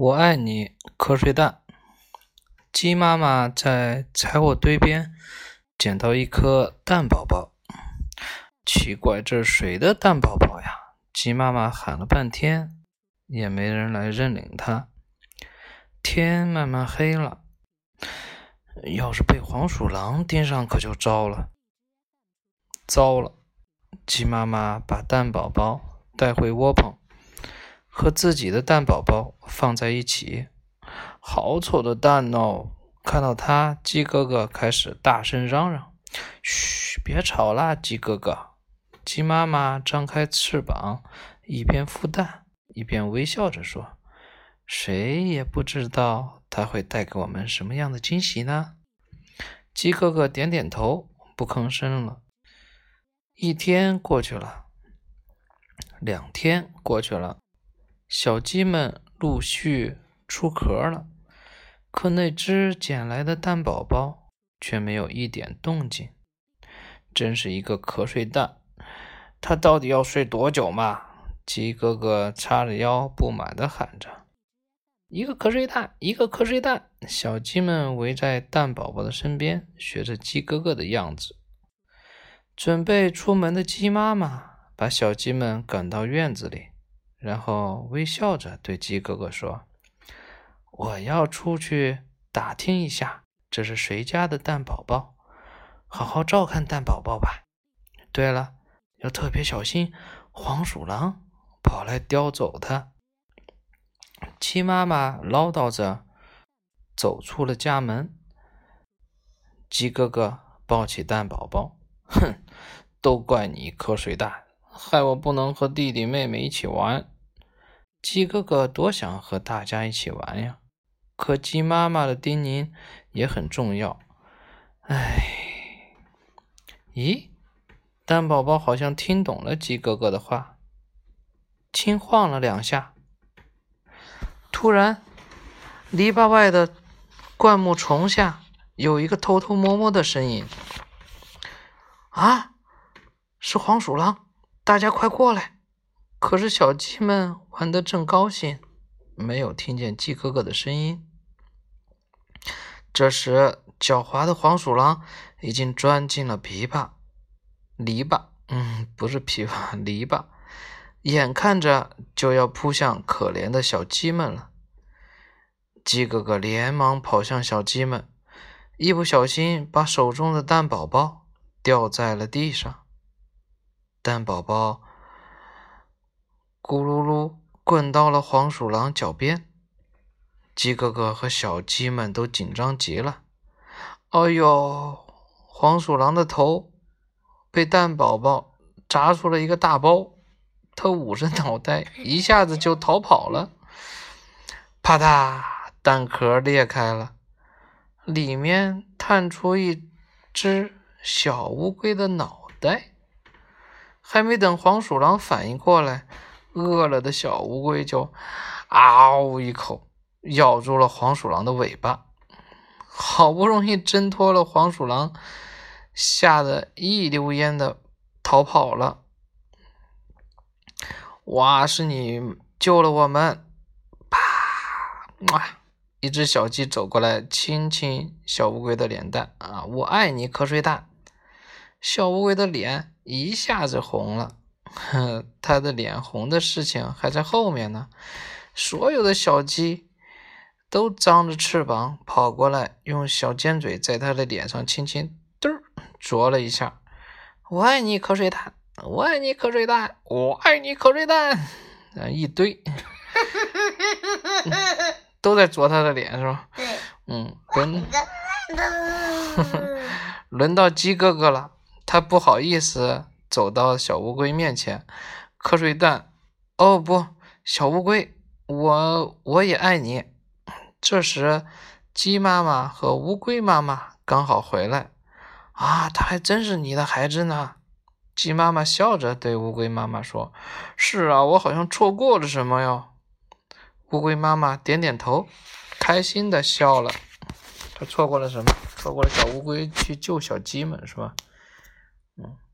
我爱你，瞌睡蛋。鸡妈妈在柴火堆边捡到一颗蛋宝宝，奇怪，这是谁的蛋宝宝呀？鸡妈妈喊了半天，也没人来认领它。天慢慢黑了，要是被黄鼠狼盯上，可就糟了。糟了！鸡妈妈把蛋宝宝带回窝棚。和自己的蛋宝宝放在一起，好丑的蛋哦！看到它，鸡哥哥开始大声嚷嚷：“嘘，别吵啦，鸡哥哥！”鸡妈妈张开翅膀，一边孵蛋，一边微笑着说：“谁也不知道它会带给我们什么样的惊喜呢？”鸡哥哥点点头，不吭声了。一天过去了，两天过去了。小鸡们陆续出壳了，可那只捡来的蛋宝宝却没有一点动静，真是一个瞌睡蛋。它到底要睡多久嘛？鸡哥哥叉着腰，不满地喊着：“一个瞌睡蛋，一个瞌睡蛋！”小鸡们围在蛋宝宝的身边，学着鸡哥哥的样子。准备出门的鸡妈妈把小鸡们赶到院子里。然后微笑着对鸡哥哥说：“我要出去打听一下，这是谁家的蛋宝宝，好好照看蛋宝宝吧。对了，要特别小心黄鼠狼跑来叼走它。”鸡妈妈唠叨着走出了家门。鸡哥哥抱起蛋宝宝，哼，都怪你瞌睡大。害我不能和弟弟妹妹一起玩。鸡哥哥多想和大家一起玩呀，可鸡妈妈的叮咛也很重要。唉，咦，蛋宝宝好像听懂了鸡哥哥的话，轻晃了两下。突然，篱笆外的灌木丛下有一个偷偷摸摸的身影。啊，是黄鼠狼！大家快过来！可是小鸡们玩得正高兴，没有听见鸡哥哥的声音。这时，狡猾的黄鼠狼已经钻进了琵琶篱笆，嗯，不是琵琶，篱笆，眼看着就要扑向可怜的小鸡们了。鸡哥哥连忙跑向小鸡们，一不小心把手中的蛋宝宝掉在了地上。蛋宝宝咕噜噜滚到了黄鼠狼脚边，鸡哥哥和小鸡们都紧张极了。哎呦，黄鼠狼的头被蛋宝宝砸出了一个大包，它捂着脑袋，一下子就逃跑了。啪嗒，蛋壳裂开了，里面探出一只小乌龟的脑袋。还没等黄鼠狼反应过来，饿了的小乌龟就“嗷”一口咬住了黄鼠狼的尾巴，好不容易挣脱了黄鼠狼，吓得一溜烟的逃跑了。哇，是你救了我们！啪，一只小鸡走过来，亲亲小乌龟的脸蛋啊，我爱你，瞌睡蛋。小乌龟的脸。一下子红了，哼，他的脸红的事情还在后面呢。所有的小鸡都张着翅膀跑过来，用小尖嘴在他的脸上轻轻嘚儿啄了一下。我爱你，瞌睡蛋！我爱你，瞌睡蛋！我爱你，瞌睡蛋！啊，一堆，都在啄他的脸，是吧？对，嗯，轮，轮到鸡哥哥了。他不好意思走到小乌龟面前，瞌睡蛋，哦不，小乌龟，我我也爱你。这时，鸡妈妈和乌龟妈妈刚好回来，啊，他还真是你的孩子呢。鸡妈妈笑着对乌龟妈妈说：“是啊，我好像错过了什么哟。”乌龟妈妈点点头，开心的笑了。他错过了什么？错过了小乌龟去救小鸡们，是吧？嗯。